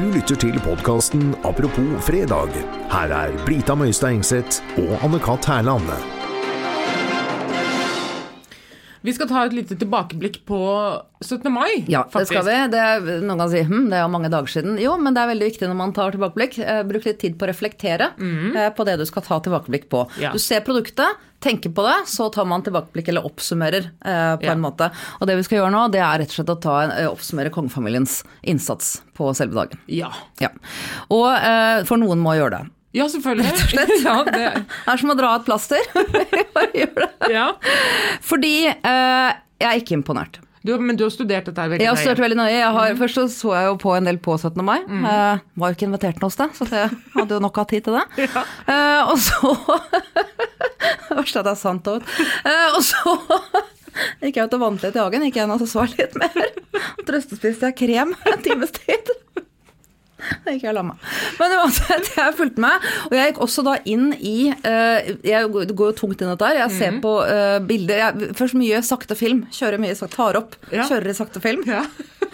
Du lytter til podkasten Apropos fredag. Her er Brita Møystad Engseth og Anne-Kat. Hærland. Vi skal ta et lite tilbakeblikk på 17. mai. Ja, det skal vi. Det er, noen kan si hm, det er jo mange dager siden. Jo, men det er veldig viktig når man tar tilbakeblikk. Eh, bruk litt tid på å reflektere eh, på det du skal ta tilbakeblikk på. Ja. Du ser produktet, tenker på det, så tar man tilbakeblikk eller oppsummerer eh, på Ja. en måte. Og det vi skal gjøre nå, det er rett og slett å ta en, eh, oppsummere kongefamiliens innsats på selve dagen. Ja. Ja. Og eh, for noen må gjøre det. Ja, selvfølgelig. ja, det, Det er som å dra et plaster. Bare gjør det. ja. Fordi uh, jeg er ikke imponert. Du, men du har studert dette veldig nøye? Jeg har studert veldig nøye. Har, Først så, så jeg jo på en del på 17. mai. Eh, var jo ikke invitert noe sted, så jeg hadde jo nok av tid til det. Eh, og så Det verste er at det er sant òg. Uh, og så gikk jeg ut og vant litt i hagen, gikk jeg inn og så så litt mer. Trøstespiste jeg krem en times tid. La meg. Men uansett, jeg fulgte med. Og jeg gikk også da inn i eh, Jeg går jo tungt inn i dette her. Jeg ser på uh, bilder jeg, Først mye sakte film. Kjører mye sakte, tar opp, Ja. kjører i sakte film. Ja.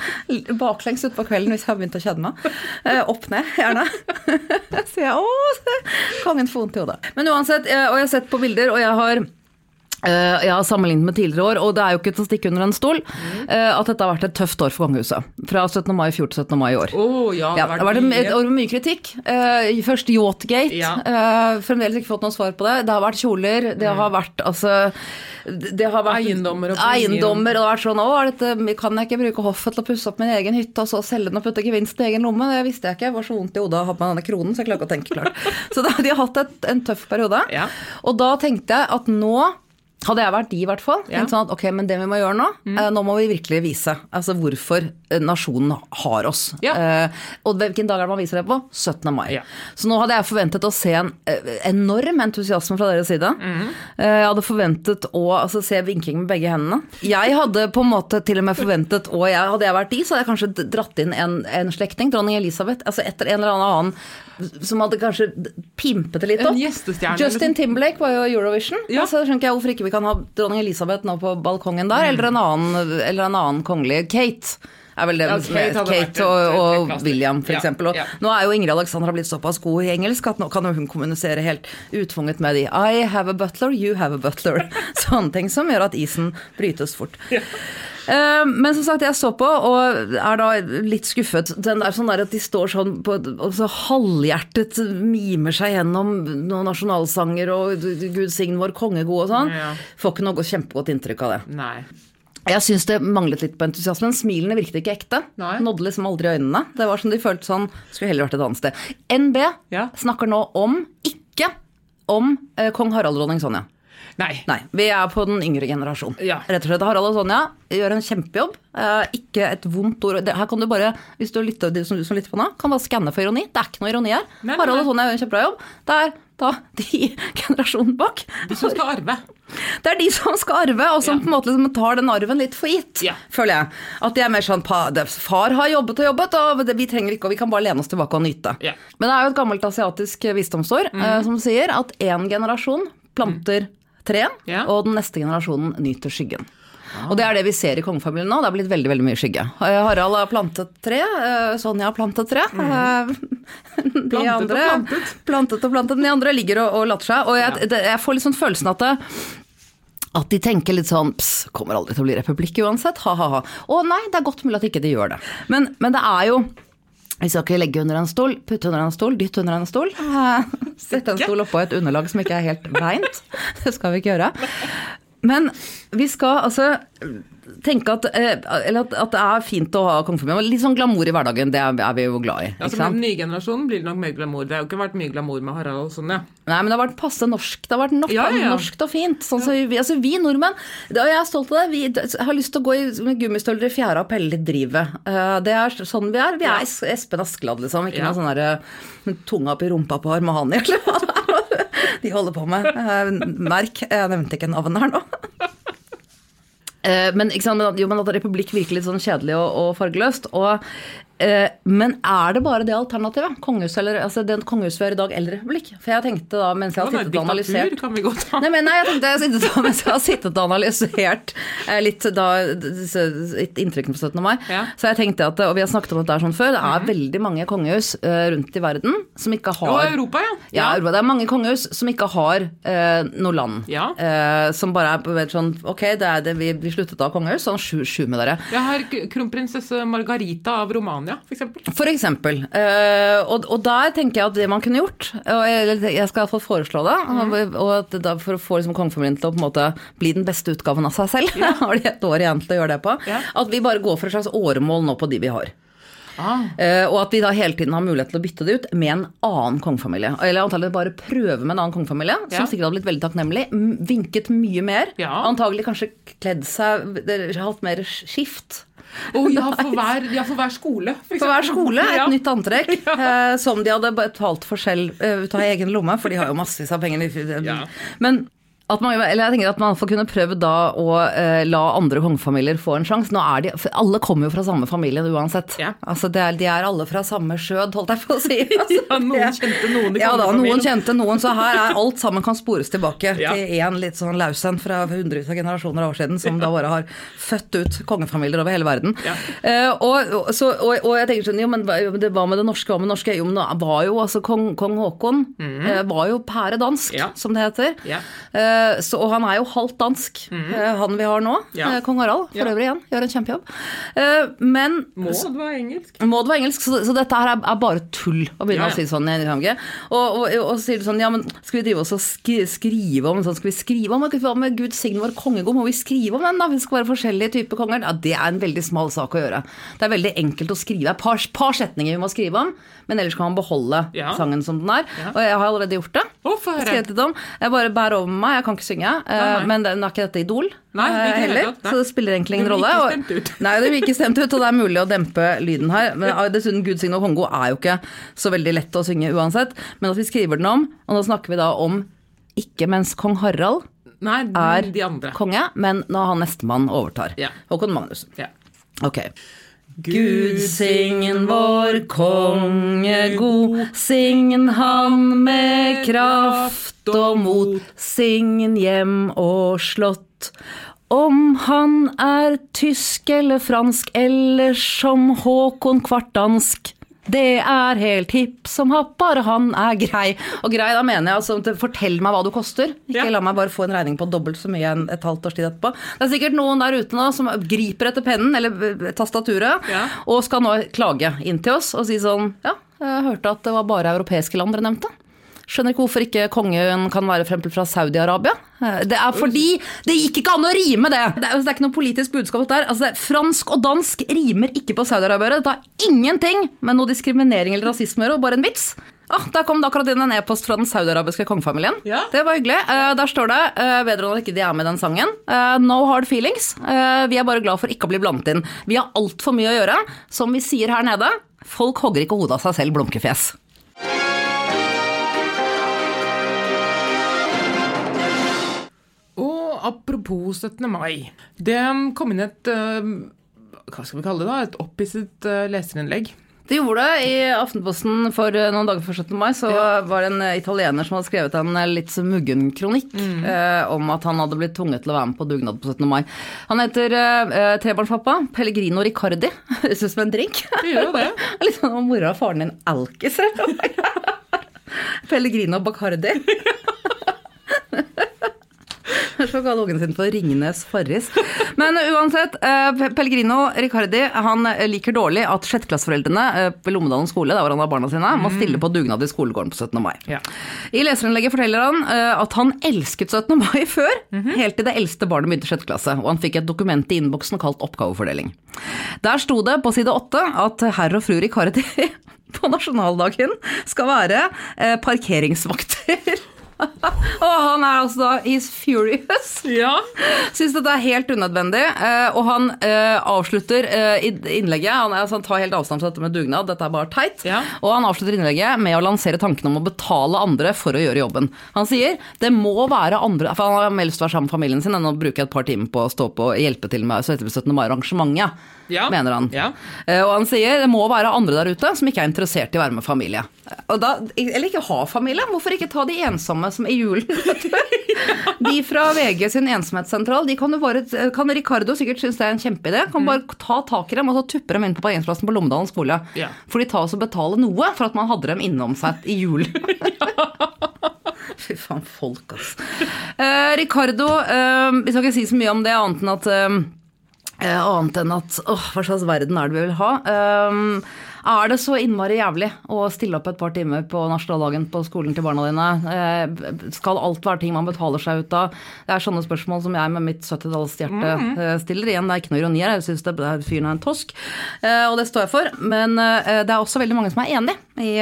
Baklengs utpå kvelden hvis jeg har begynt å kjede meg. Uh, opp ned, gjerne. Så jeg å, kongen får vondt i hodet. Men uansett, og jeg har sett på bilder, og jeg har eh, ja, sammenlignet med tidligere år, og det er jo ikke til å stikke under en stol eh, at dette har vært et tøft år for kongehuset. Fra 17. mai i fjor til 17. mai i år. Oh, ja, det har vært mye- et år med mye kritikk. Uh, først Yachtgate. Ja. fremdeles ikke fått noe svar på det. Det har vært kjoler, det har vært altså det har vært Eiendommer og eiendommer, og det har vært sånn Å, dette, kan jeg ikke bruke hoffet til å pusse opp min egen hytte, og så selge den og putte gevinsten i egen lomme? Det visste jeg ikke. Jeg var så vondt i hodet av å ha på meg denne kronen, så jeg klarer ikke å tenke klart. Så da, de har hatt et, en tøff periode. Ja. Og da tenkte jeg at nå hadde jeg vært de, i hvert fall. Ja. Sånn at, ok, Men det vi må gjøre nå, eh, nå må vi virkelig vise altså hvorfor eh, nasjonen har oss. Ja. Eh, og hvilken dag er det man viser det på? 17. mai. Ja. Så nå hadde jeg forventet å se en eh, enorm entusiasme fra deres side. Mm. Eh, jeg hadde forventet å altså, se vinking med begge hendene. Jeg hadde på en måte til og med forventet, og jeg, hadde jeg vært de, så hadde jeg kanskje dratt inn en, en slektning, dronning Elisabeth, altså etter en eller annen som hadde kanskje pimpet det litt En opp. gjestestjerne, Justin liksom. Timberlake var jo Eurovision. Ja. Så skjønner ikke jeg hvorfor ikke vi kan ha dronning Elisabeth nå på balkongen der, eller, en annen, eller en annen kongelig. Kate. Er vel det, Ja, Kate Kate og, og. William, for Ja, eksempel. Og ja. nå er jo Ingrid Alexandra blitt såpass god i engelsk at nå kan hun kommunisere helt utfunget med de I have a butler, you have a butler. Sånne ting som gjør at isen brytes fort. Ja. Men som sagt, jeg så på, og er da litt skuffet. Den der sånn der at de står sånn på, og så halvhjertet mimer seg gjennom noen nasjonalsanger og Gud sign vår kongegod og sånn. Ja. Får ikke noe kjempegodt inntrykk av det. Nei. Jeg syns det manglet litt på entusiasmen. Smilene virket ikke ekte. Nei. Nådde liksom aldri øynene. Det var som de følte sånn Skulle heller vært et annet sted. NB Ja. snakker nå om, ikke om, eh, kong Harald og dronning Sonja. Nei. Nei, vi er på den yngre generasjon. Ja. Rett og slett. Harald og Sonja gjør en kjempejobb. Eh, ikke et vondt ord. Her kan du bare, hvis du lytter, du som, du som lytter på nå, kan bare skanne for ironi. Det er ikke noe ironi her. Nei, Harald og. Sonja gjør en kjempebra jobb. Det er da de generasjonen bak. De som skal arve. Det er de som skal arve, og som Ja. på en måte liksom tar den arven litt for gitt, Ja. føler jeg. At de er mer sånn Far har jobbet og jobbet, og det, vi trenger ikke, og vi kan bare lene oss tilbake og nyte. Ja. Men det er jo et gammelt asiatisk visdomsord eh, som sier at én generasjon planter treen, Ja. og den neste generasjonen nyter skyggen. Og det er det vi ser i kongefamilien nå. Det er blitt veldig veldig mye skygge. Eh, Harald har plantet tre, eh, Sonja har plantet tre. Mm. plantet Plantet og plantet. plantet og plantet. De andre ligger og, og latter seg. Og jeg, det, jeg får liksom følelsen at det, at de tenker litt sånn Ps, kommer aldri til å bli republikk uansett, ha-ha-ha. Å nei, det er godt mulig at ikke de gjør det. Men, men det er jo vi skal ikke legge under en stol, putte under en stol, dytte under en stol. Eh, Sette en stol oppå et underlag som ikke er helt reint. Det skal vi ikke gjøre. Men vi skal altså tenke at, eh, eller at, at det er fint å ha kongefamilie. Litt sånn glamour i hverdagen, det er, er vi jo glad i. Ikke Altså, den nye generasjonen blir det nok mer glamour. Det har jo ikke vært mye glamour med Harald og sånn, ja. Nei, men det har vært passe norsk. Det har vært nok, Ja, ja. norsk og fint. Sånn så vi, altså, vi nordmenn, det- og jeg er stolt av det, vi har lyst til å gå i, med gummistøvler i fjæra og pelle litt drivet. Eh, det er sånn vi er. Vi er Es- Espen Askeladd, liksom. Ikke Ja. noe sånn derre tunga opp i rumpa på Armahani eller hva det er de holder på med. Eh, merk, jeg nevnte ikke navnet her nå. Eh, Men, sant, men, jo, men at republikk virker litt sånn kjedelig og, og fargeløst. Og men er det bare det alternativet? Kongehus eller, altså den kongehus vi har i dag, eller republikk? For jeg tenkte da, mens jeg har sittet og analysert kan vi godt ha. Nei, men nei, jeg tenkte jeg sittet, da, mens jeg har sittet og analysert eh, litt da, inntrykkene på 17. mai, Ja. så jeg tenkte at, og vi har snakket om dette sånn før, det er veldig mange kongehus eh, rundt i verden som ikke Og har Europa, ja. ja, Europa. Det er mange kongehus som ikke har eh, noe land. Ja. Eh, som bare er sånn Ok, det er det, vi, vi sluttet av kongehus, sånn sju, sju med dere. Jeg har kronprinsesse Margarita av Romania, for eksempel. For eksempel. Eh, og, og der tenker jeg at det man kunne gjort, og jeg, jeg skal iallfall foreslå det, mm. og at da, for å få liksom kongefamilien til å på en måte bli den beste utgaven av seg selv, har de et år igjen til å gjøre det på, Ja. at vi bare går for et slags åremål nå på de vi har. Ah, Eh, og at vi da hele tiden har mulighet til å bytte det ut med en annen kongefamilie. Eller antagelig bare prøve med en annen kongefamilie, som Ja. sikkert hadde blitt veldig takknemlig. Vinket mye mer. Ja. Antagelig kanskje kledd seg Hatt mer skift. Og ja, for hver, ja, for hver skole. For, For hver skole et Ja. nytt antrekk eh, som de hadde betalt for selv eh, ut av egen lomme, for de har jo massevis av penger. Ja. Men man, eller jeg tenker at man får kunne prøvd da å eh, la andre kongefamilier få en sjanse. Nå er de, Alle kommer jo fra samme familie uansett. Ja. Altså det er, de er alle fra samme skjød, holdt jeg på å si. Altså, Ja, noen kjente noen i Ja da, noen kjente noen, så her er alt sammen kan spores tilbake Ja. til én litt sånn laus en fra hundrevis av generasjoner av år siden, som da bare har født ut kongefamilier over hele verden. Eh, og, og, så, og, og jeg tenker sånn, jo, men hva det var med det norske, hva med det norske? Jo, men det var jo altså kong, kong Haakon eh, var jo pæredansk, dansk, som det heter. Ja. Eh, så, og han er jo halvt dansk, eh, han vi har nå. Ja. Eh, kong Harald, for Ja. øvrig igjen, gjør en kjempejobb. Eh, men det være engelsk? Maud var engelsk, så, så dette her er, er bare tull å begynne Ja, å si sånn. Og, og, og, så sier du sånn, ja, men skal vi drive oss og skri, skrive om sånn, skal vi skrive om, hva med Gud signe vår kongegod, må vi skrive om den da, vi skal være forskjellige typer konger? Ja, det er en veldig smal sak å gjøre. Det er veldig enkelt å skrive, det er et par, par setninger vi må skrive om, men ellers kan man beholde sangen som den er. Og jeg har allerede gjort det. Oh. Jeg bare bærer over meg, jeg kan ikke synge, eh, Nei, nei. men det, nå er ikke dette Idol Nei, ikke eh, heller, så det spiller egentlig ingen rolle. og- Nei, det blir ikke stemt ut, og det er mulig å dempe lyden her. Men ah, dessuten, Gud signe og Kongo er jo ikke så veldig lett å synge uansett. Men at vi skriver den om, og nå snakker vi da om ikke mens kong Harald Nei, er konge, men når han nestemann overtar. Ja. Håkon Magnus. Ja. Ok. Gud singen vår konge god, singen han med kraft og mot, singen hjem og slott. Om han er tysk eller fransk, eller som Håkon kvartdansk. Det er helt hipp som happ, bare han er grei. Og grei, da mener jeg altså fortell meg hva du koster. Ikke Ja. la meg bare få en regning på dobbelt så mye enn et halvt års tid etterpå. Det er sikkert noen der ute nå som griper etter pennen eller eh, tastaturet Ja. og skal nå klage inn til oss og si sånn Ja, jeg hørte at det var bare europeiske land dere nevnte. Skjønner ikke hvorfor ikke kongen kan være frem fra Saudi-Arabia. Eh, Det er fordi det gikk ikke an å rime det! Det er, det er ikke noe politisk budskap der. Altså, fransk og dansk rimer ikke på Saudi-Arabia. Det har ingenting med noe diskriminering eller rasisme å gjøre, bare en vits. Ah, der kom det akkurat inn en e-post fra den saudiarabiske kongefamilien. Ja. Det var hyggelig. Uh, der står det, uh, vedrørende at ikke de er med i den sangen, uh, no hard feelings. Uh, vi er bare glad for ikke å bli blandet inn. Vi har altfor mye å gjøre. Som vi sier her nede, folk hogger ikke hodet av seg selv, blunkefjes. Apropos 17. mai. Det kom inn et eh, Hva skal vi kalle det? da? Et opphisset eh, leserinnlegg. Det gjorde det. I Aftenposten for eh, noen dager før 17. mai så var det en eh, italiener som hadde skrevet en litt muggen kronikk eh, om at han hadde blitt tvunget til å være med på dugnad på 17. mai. Han heter eh, trebarnspappa Pellegrino Riccardi. Høres ut som en drink. Det gjør det. Litt sånn om mora og faren din alkiser. Pellegrino Bacardi. Jeg skal kalle ungen sin for Ringnes Farris. Men uansett, eh, Pellegrino Riccardi han eh, liker dårlig at sjetteklasseforeldrene eh, ved Lommedalen skole, der hvor han har barna sine, må stille på dugnad i skolegården på 17. mai. Ja. I leserinnlegget forteller han eh, at han elsket 17. mai før, helt til det eldste barnet begynte i sjette klasse, og han fikk et dokument i innboksen kalt oppgavefordeling. Der sto det på side åtte at herr og fru Riccardi på nasjonaldagen skal være eh, parkeringsvakter. Og han er altså da He's furious. Ja. Syns dette er helt unødvendig. eh, Og han eh, avslutter eh, innlegget Han, er, altså, han tar helt avstand fra dette med dugnad, dette er bare teit. Ja. Og han avslutter innlegget med å lansere tanken om å betale andre for å gjøre jobben. Han sier det må være andre For han har helst vært sammen med familien sin enn å bruke et par timer på å stå på og hjelpe til med 17. mai-arrangementet, Ja. mener han. Ja. Eh, Og han sier det må være andre der ute som ikke er interessert i å være med familie. Og da, eller ikke ha familie. Hvorfor ikke ta de ensomme som i julen? De fra VG sin ensomhetssentral, de kan jo bare Kan Ricardo sikkert synes det er en kjempeidé. Kan bare ta tak i dem og så tuppe dem inn på parkeringsplassen på Lommedalen skole. Ja. For de tar oss og betaler noe for at man hadde dem innom seg i julen. Fy faen, folk, altså. Eh, Ricardo, eh, vi skal ikke si så mye om det annet enn at eh, Eh, annet enn at åh, hva slags verden er det vi vil ha? Um, er det så innmari jævlig å stille opp et par timer på nasjonaldagen på skolen til barna dine? Eh, skal alt være ting man betaler seg ut av? Det er sånne spørsmål som jeg med mitt 70-tallshjerte eh, stiller. Igjen, det er ikke noe ironi her, jeg syns det fyren er en tosk, eh, og det står jeg for. Men det er også veldig mange som er enig i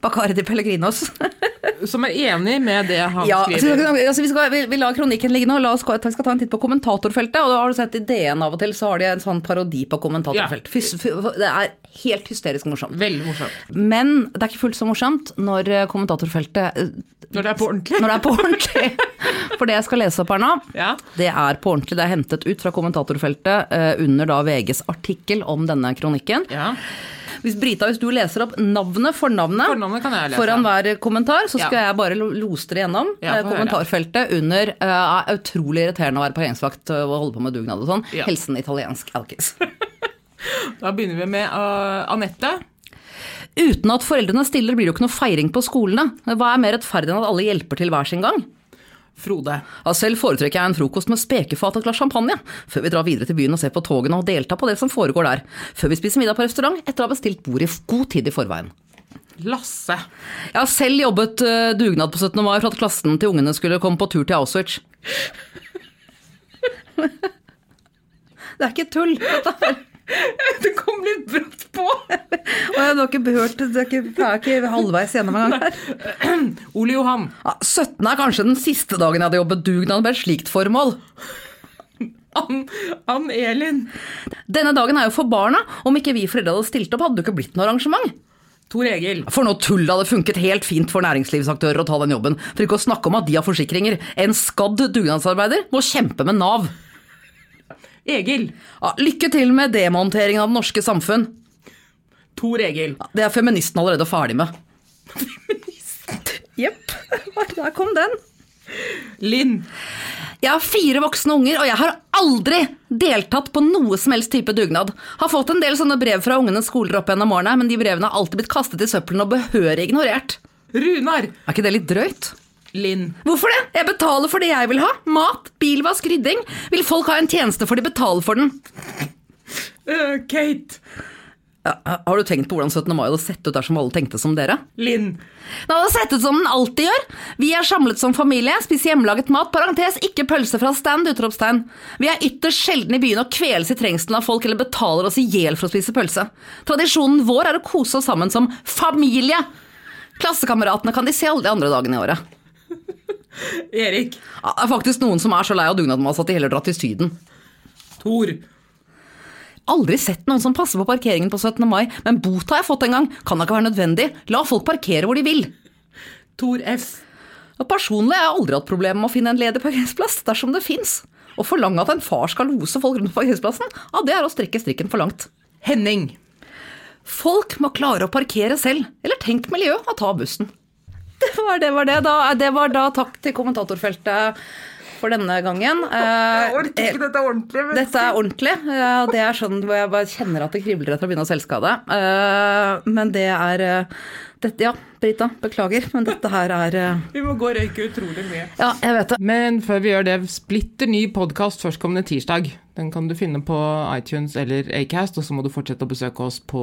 Bacardi Pellegrinos. Som er enig med det han Ja, så, skriver. altså, vi, skal, vi, vi lar kronikken ligge nå. La oss, vi skal ta en titt på kommentatorfeltet. Og da har du sett i DN av og til så har de en sånn parodi på kommentatorfeltet. Fys- fy- Det er helt hysterisk morsomt. Veldig morsomt. Men det er ikke fullt så morsomt når eh, kommentatorfeltet eh, Når det er på ordentlig. Når det er på ordentlig. For det jeg skal lese opp her nå, Ja. det er på ordentlig. Det er hentet ut fra kommentatorfeltet eh, under da VGs artikkel om denne kronikken. Ja. Hvis Brita, hvis du leser opp navnet, for navnet, jeg lese. foran hver kommentar, så skal Ja. jeg bare lo- lose dere gjennom Ja, eh, kommentarfeltet under uh, er utrolig irriterende å være parkeringsvakt og holde på med dugnad og sånn. Ja. Helsen italiensk alkis. Da begynner vi med uh, Anette. Uten at foreldrene stiller, blir det jo ikke noe feiring på skolene. Hva er mer rettferdig enn at alle hjelper til hver sin gang? Frode. Ja, selv foretrekker jeg en frokost med spekefat og et glass champagne, før vi drar videre til byen og ser på togene og deltar på det som foregår der, før vi spiser middag på restaurant etter å ha bestilt bord i god tid i forveien. Lasse. Jeg har selv jobbet eh, dugnad på 17. mai for at klassen til ungene skulle komme på tur til Auschwitz. Det er ikke tull. dette her. Det kom litt brått på. Og jeg har ikke hørt det er ikke, er ikke halvveis gjennom engang her. Ole Johan. 17. er kanskje den siste dagen jeg hadde jobbet dugnad med et slikt formål. Ann Ann Elin. Denne dagen er jo for barna. Om ikke vi foreldre hadde stilt opp, hadde det ikke blitt noe arrangement. Tor Egil. For noe tull hadde funket helt fint for næringslivsaktører å ta den jobben. For ikke å snakke om at de har forsikringer. En skadd dugnadsarbeider må kjempe med Nav. Egil. Ja, lykke til med demonteringen av det norske samfunn. Tor Egil. Ja, Det er feministen allerede ferdig med. Jepp. Der kom den. Linn. Jeg har fire voksne unger, og jeg har aldri deltatt på noe som helst type dugnad. Har fått en del sånne brev fra ungenes skoler opp gjennom årene, men de brevene har alltid blitt kastet i søppelen og behørig ignorert. Runar. Er ikke det litt drøyt? Linn. Hvorfor det? Jeg betaler for det jeg vil ha. Mat, bilvask, rydding. Vil folk ha en tjeneste for de betaler for den? Øh, Kate. Ja, har du tenkt på hvordan 17. mai hadde sett ut dersom alle tenkte som dere? Linn. Det hadde sett ut som den alltid gjør. Vi er samlet som familie, spiser hjemmelaget mat, parentes, ikke pølse fra stand, utropstegn. Vi er ytterst sjelden i byen og kveles i trengselen av folk eller betaler oss i hjel for å spise pølse. Tradisjonen vår er å kose oss sammen som familie. Klassekameratene kan de se alle de andre dagene i året. Erik. Ja, det er faktisk noen som er så lei av dugnadsmat at de heller drar til Syden. Tor. Aldri sett noen som passer på parkeringen på 17. mai, men bot har jeg fått en gang. Kan da ikke være nødvendig. La folk parkere hvor de vil. Tor F. Og Personlig har jeg aldri hatt problemer med å finne en ledig parkeringsplass, dersom det fins. Å forlange at en far skal lose folk rundt parkeringsplassen, ja, det er å strekke strikken for langt. Henning. Folk må klare å parkere selv, eller tenk miljø og ta bussen. Det var det, var det. Da, det var da takk til kommentatorfeltet for denne gangen. Jeg orker ikke dette er ordentlig. Dette er ordentlig. Det er sånn hvor jeg bare kjenner at det kribler etter å begynne å selvskade. Eh, Men det er eh, dette, Ja, Brita, beklager, men dette her er eh, Vi må gå og røyke utrolig mye. Ja, jeg vet det. Men før vi gjør det, splitter ny podkast førstkommende tirsdag. Den kan du finne på iTunes eller Acast, og så må du fortsette å besøke oss på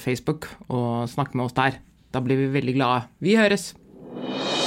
Facebook og snakke med oss der. Da blir vi veldig glade. Vi høres! you